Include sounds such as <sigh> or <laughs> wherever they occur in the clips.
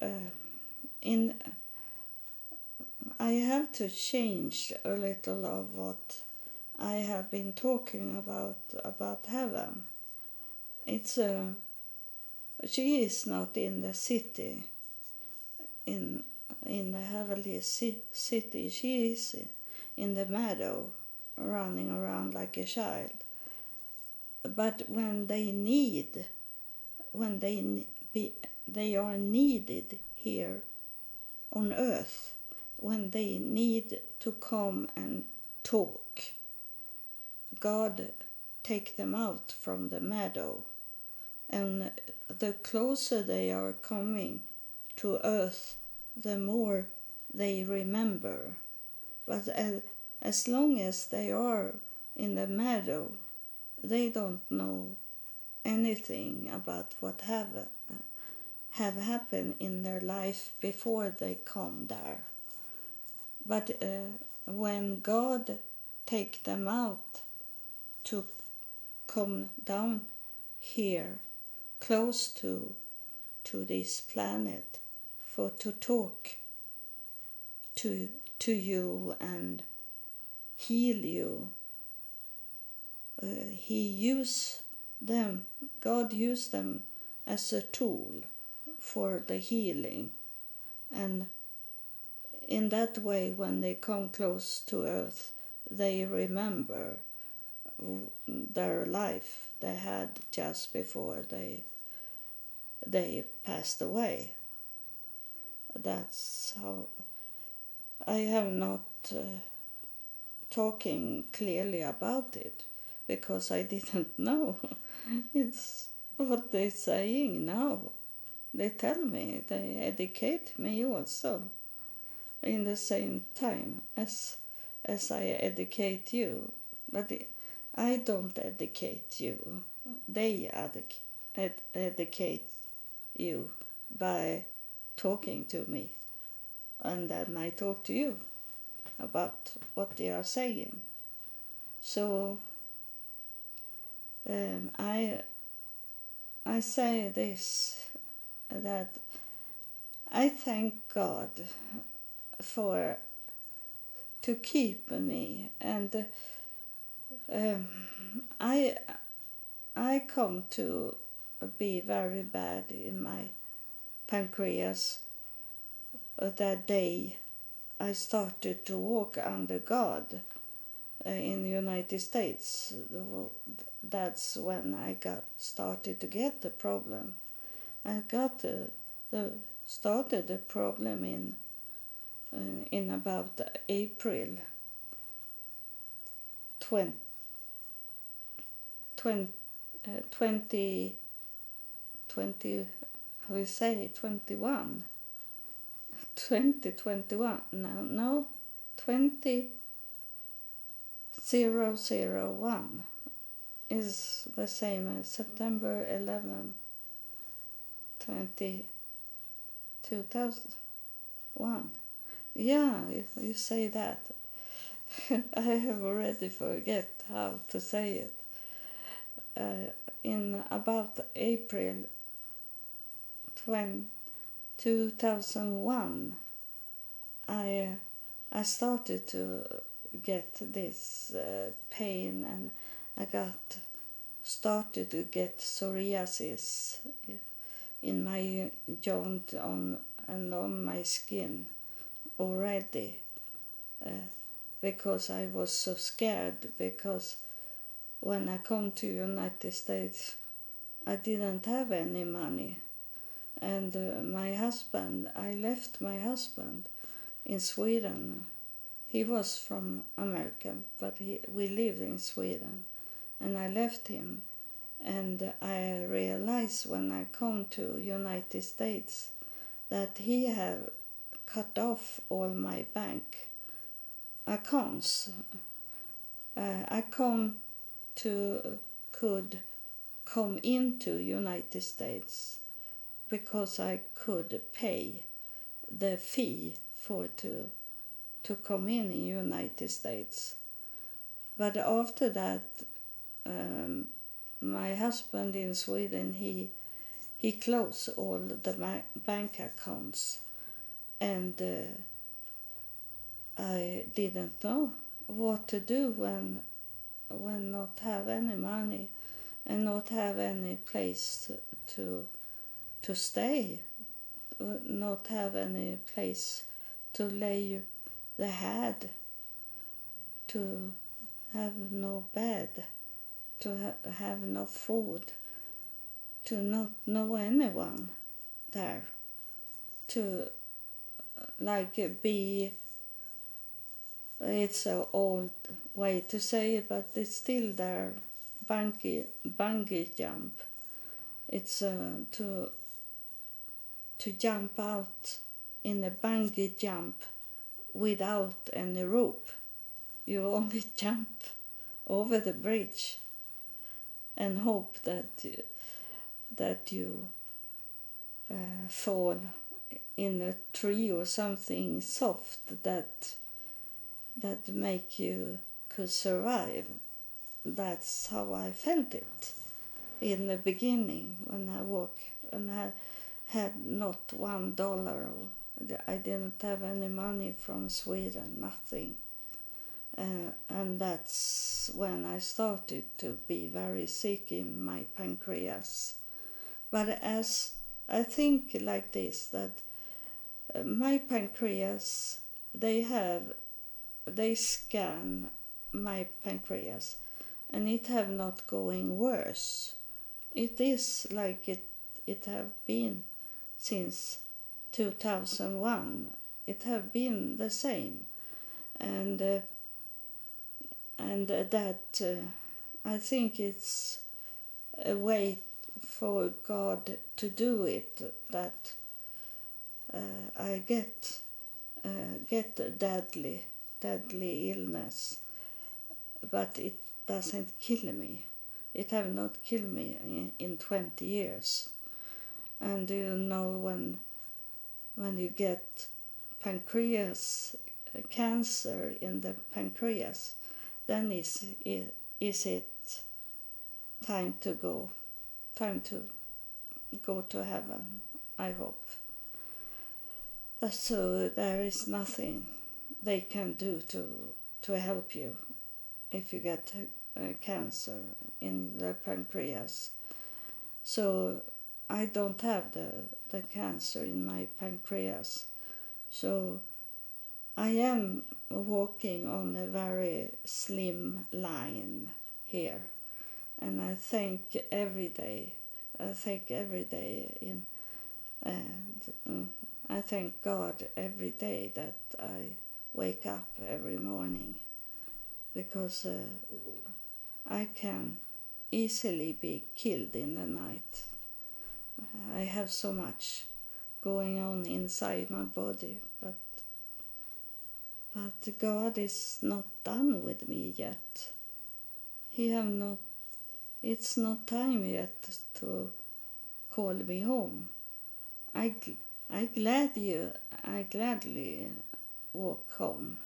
uh, in I have to change a little of what I have been talking about about heaven. It's a she is not in the city in in the heavenly city she is in the meadow running around like a child but when they need when they be they are needed here on earth when they need to come and talk. God take them out from the meadow and the closer they are coming to earth the more they remember. But as, as long as they are in the meadow they don't know anything about what have have happened in their life before they come there. But uh, when God take them out to come down here, close to to this planet, for to talk to to you and heal you. Uh, he used them. God used them as a tool for the healing. And in that way, when they come close to earth, they remember their life they had just before they they passed away. That's how I have not uh, talking clearly about it because I <laughs> didn't know. it's what they're saying now they tell me, they educate me also in the same time as as I educate you. But I don't educate you. They educ- ed- educate you by talking to me. And then I talk to you about what they are saying. So um, I I say this that I thank God for to keep me and um, I I come to be very bad in my pancreas that day I started to walk under God uh, in the United States. That's when I got started to get the problem. I got the, started the problem in uh, in about April. 20, 20, uh, 20, 20 how you say 21 2021 no no. 20 001 is the same as September 11 20, 2001. Yeah, you, you say that. <laughs> I have already forget how to say it. Uh, in about April 20, 2001, I uh, I started to get this uh, pain and I got started to get psoriasis in my joint on and on my skin already uh, because I was so scared because when I come to United States I didn't have any money. And uh, my husband I left my husband in Sweden. He was from America but he, we lived in Sweden and I left him and I realized when I come to United States that he have cut off all my bank accounts. Uh, I come to could come into United States because I could pay the fee for to to come in in United States. But after that, um, my husband in Sweden, he he closed all the bank accounts, and uh, I didn't know what to do when when not have any money and not have any place to to, stay, not have any place to lay the head, to have no bed, to ha- have no food, to not know anyone there, to uh, like be it's an old way to say it, but it's still there. Bungee, bungee jump. It's uh, to to jump out in a bungee jump without any rope. You <laughs> only jump over the bridge and hope that that you uh, fall in a tree or something soft that that make you could survive. That's how I felt it in the beginning when I walk and I had not one dollar. I didn't have any money from Sweden, nothing. Uh, and that's when I started to be very sick in my pancreas. But as I think like this, that uh, my pancreas, they have they scan my pancreas and it have not going worse. It is like it it have been since 2001. It have been the same, and uh, and that uh, I think it's a way for God to do it that uh, I get uh, get deadly deadly illness, but it doesn't kill me. It have not killed me in, in 20 years. And you know when when you get pancreas uh, cancer in the pancreas, then is is it time to go, time to go to heaven, I hope. Uh, so there is nothing they can do to to help you if you get uh, cancer in the pancreas. So I don't have the the cancer in my pancreas. So I am walking on a very slim line here, and I thank every day. I thank every day in, and uh, I thank God every day that I wake up every morning because uh, I can easily be killed in the night. I have so much going on inside my body, but but God is not done with me yet. He have not. It's not time yet to call me home. I I glad you. I gladly walk home.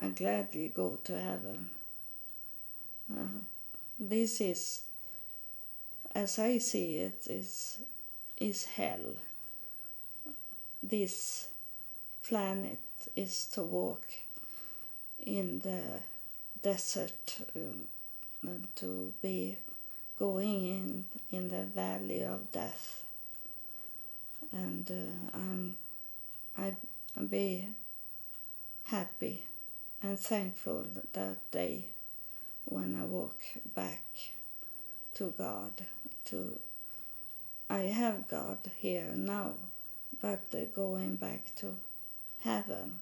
I gladly go to heaven. Uh, this is, as I see it, is is hell. This planet is to walk in the desert um, and to be going in in the valley of death and uh, I'm I be happy and thankful that day when I walk back to God. To I have God here now, but uh, going back to heaven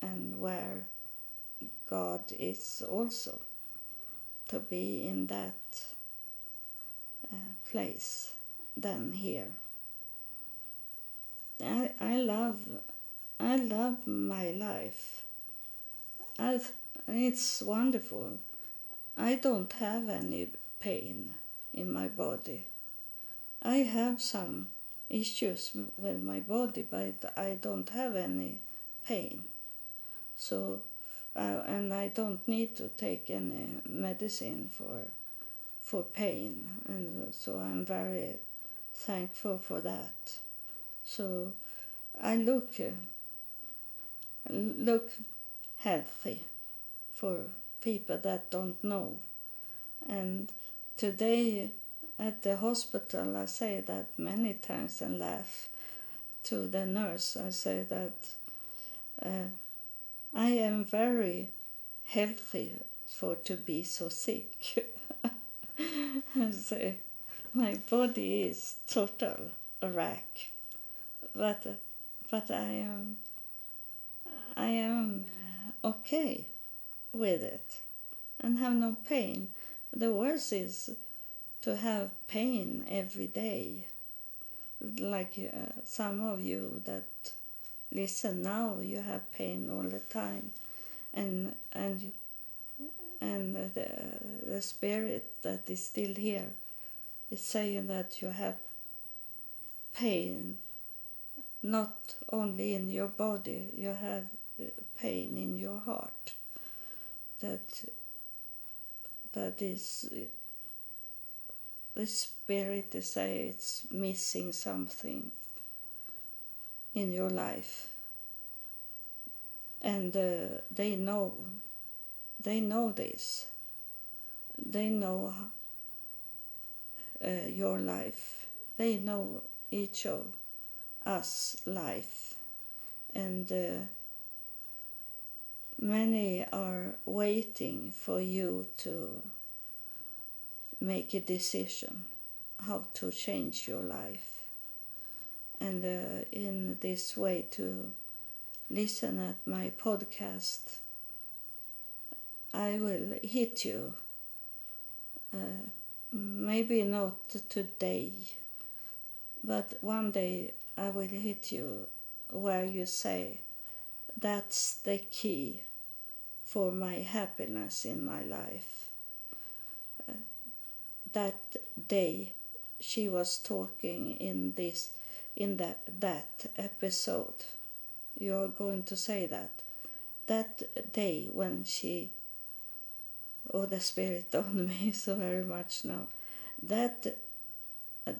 and where God is also to be in that uh, place than here. I, I love I love my life. I, it's wonderful. I don't have any pain in my body. I have some issues with my body, but I don't have any pain. So, uh, and I don't need to take any medicine for for pain, and so I'm very thankful for that. So I look look healthy for people that don't know. And today at the hospital, I say that many times and laugh to the nurse. I say that uh, I am very healthy for to be so sick. <laughs> I say my body is total wreck, but but I am I am okay with it and have no pain. The worst is to have pain every day. Like uh, some of you that listen now, you have pain all the time, and and and the, the spirit that is still here is saying that you have pain not only in your body, you have pain in your heart that that is the spirit is say it's missing something in your life. And uh, they know they know this. They know uh, your life. They know each of us life. And uh, many are waiting for you to make a decision how to change your life and uh, in this way to listen at my podcast i will hit you uh, maybe not today but one day i will hit you where you say that's the key for my happiness in my life. That day she was talking in this in that that episode. You are going to say that. That day when she oh the spirit <laughs> on me so very much now. That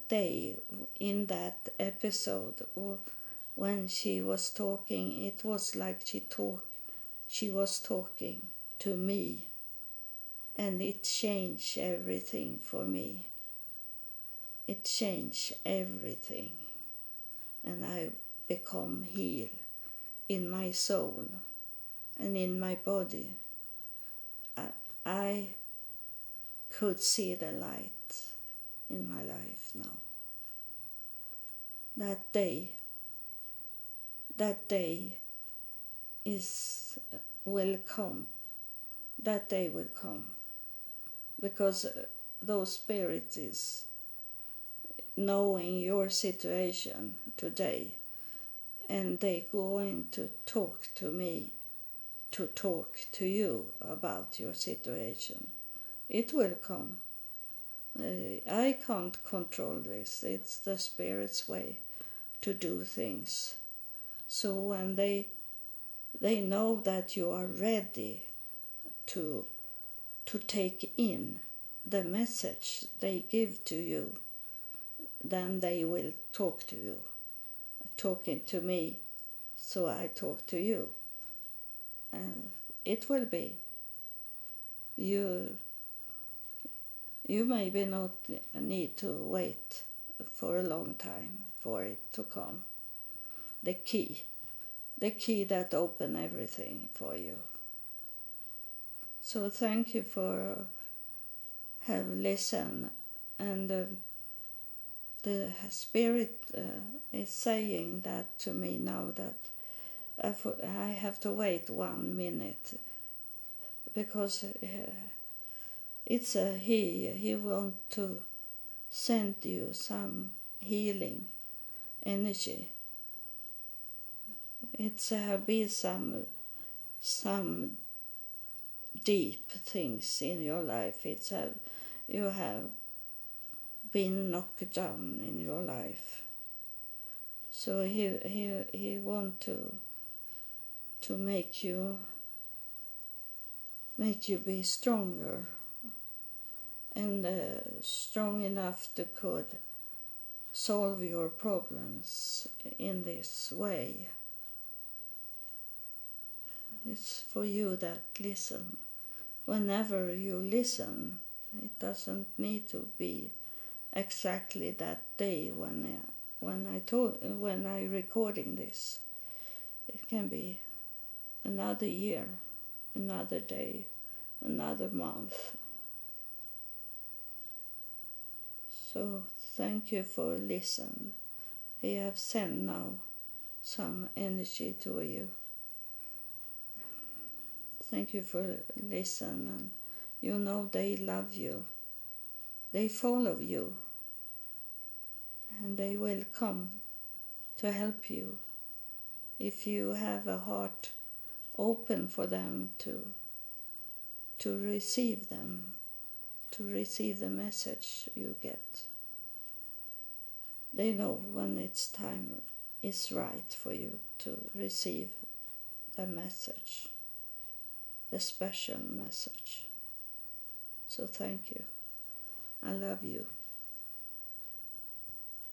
day in that episode or when she was talking it was like she talk she was talking to me and it changed everything for me. It changed everything and I become healed in my soul and in my body. I, I could see the light in my life now. That day, that day is uh, will come. That day will come. Because uh, those spirits is knowing your situation today and they going to talk to me to talk to you about your situation. It will come. Uh, I can't control this. It's the spirit's way to do things. So when they they know that you are ready to to take in the message they give to you then they will talk to you. Talking to me so i talk to you. And it will be. You you maybe not need to wait for a long time for it to come. The key the key that open everything for you. So thank you for have listened. And uh, the spirit uh, is saying that to me now that I have to wait one minute. Because uh, it's a he he want to send you some healing energy. It's uh, been some some deep things in your life. It's uh, you have been knocked down in your life. So he he he want to to make you make you be stronger and uh, strong enough to could solve your problems in this way. It's for you that listen. Whenever you listen, it doesn't need to be exactly that day when I, when I told when I recording this. It can be another year, another day, another month. So thank you for listen. I have sent now some energy to you. Thank you for listening. you know they love you. They follow you and they will come to help you if you have a heart open for them to to receive them to receive the message you get they know when it's time is right for you to receive the message the special message. So thank you. I love you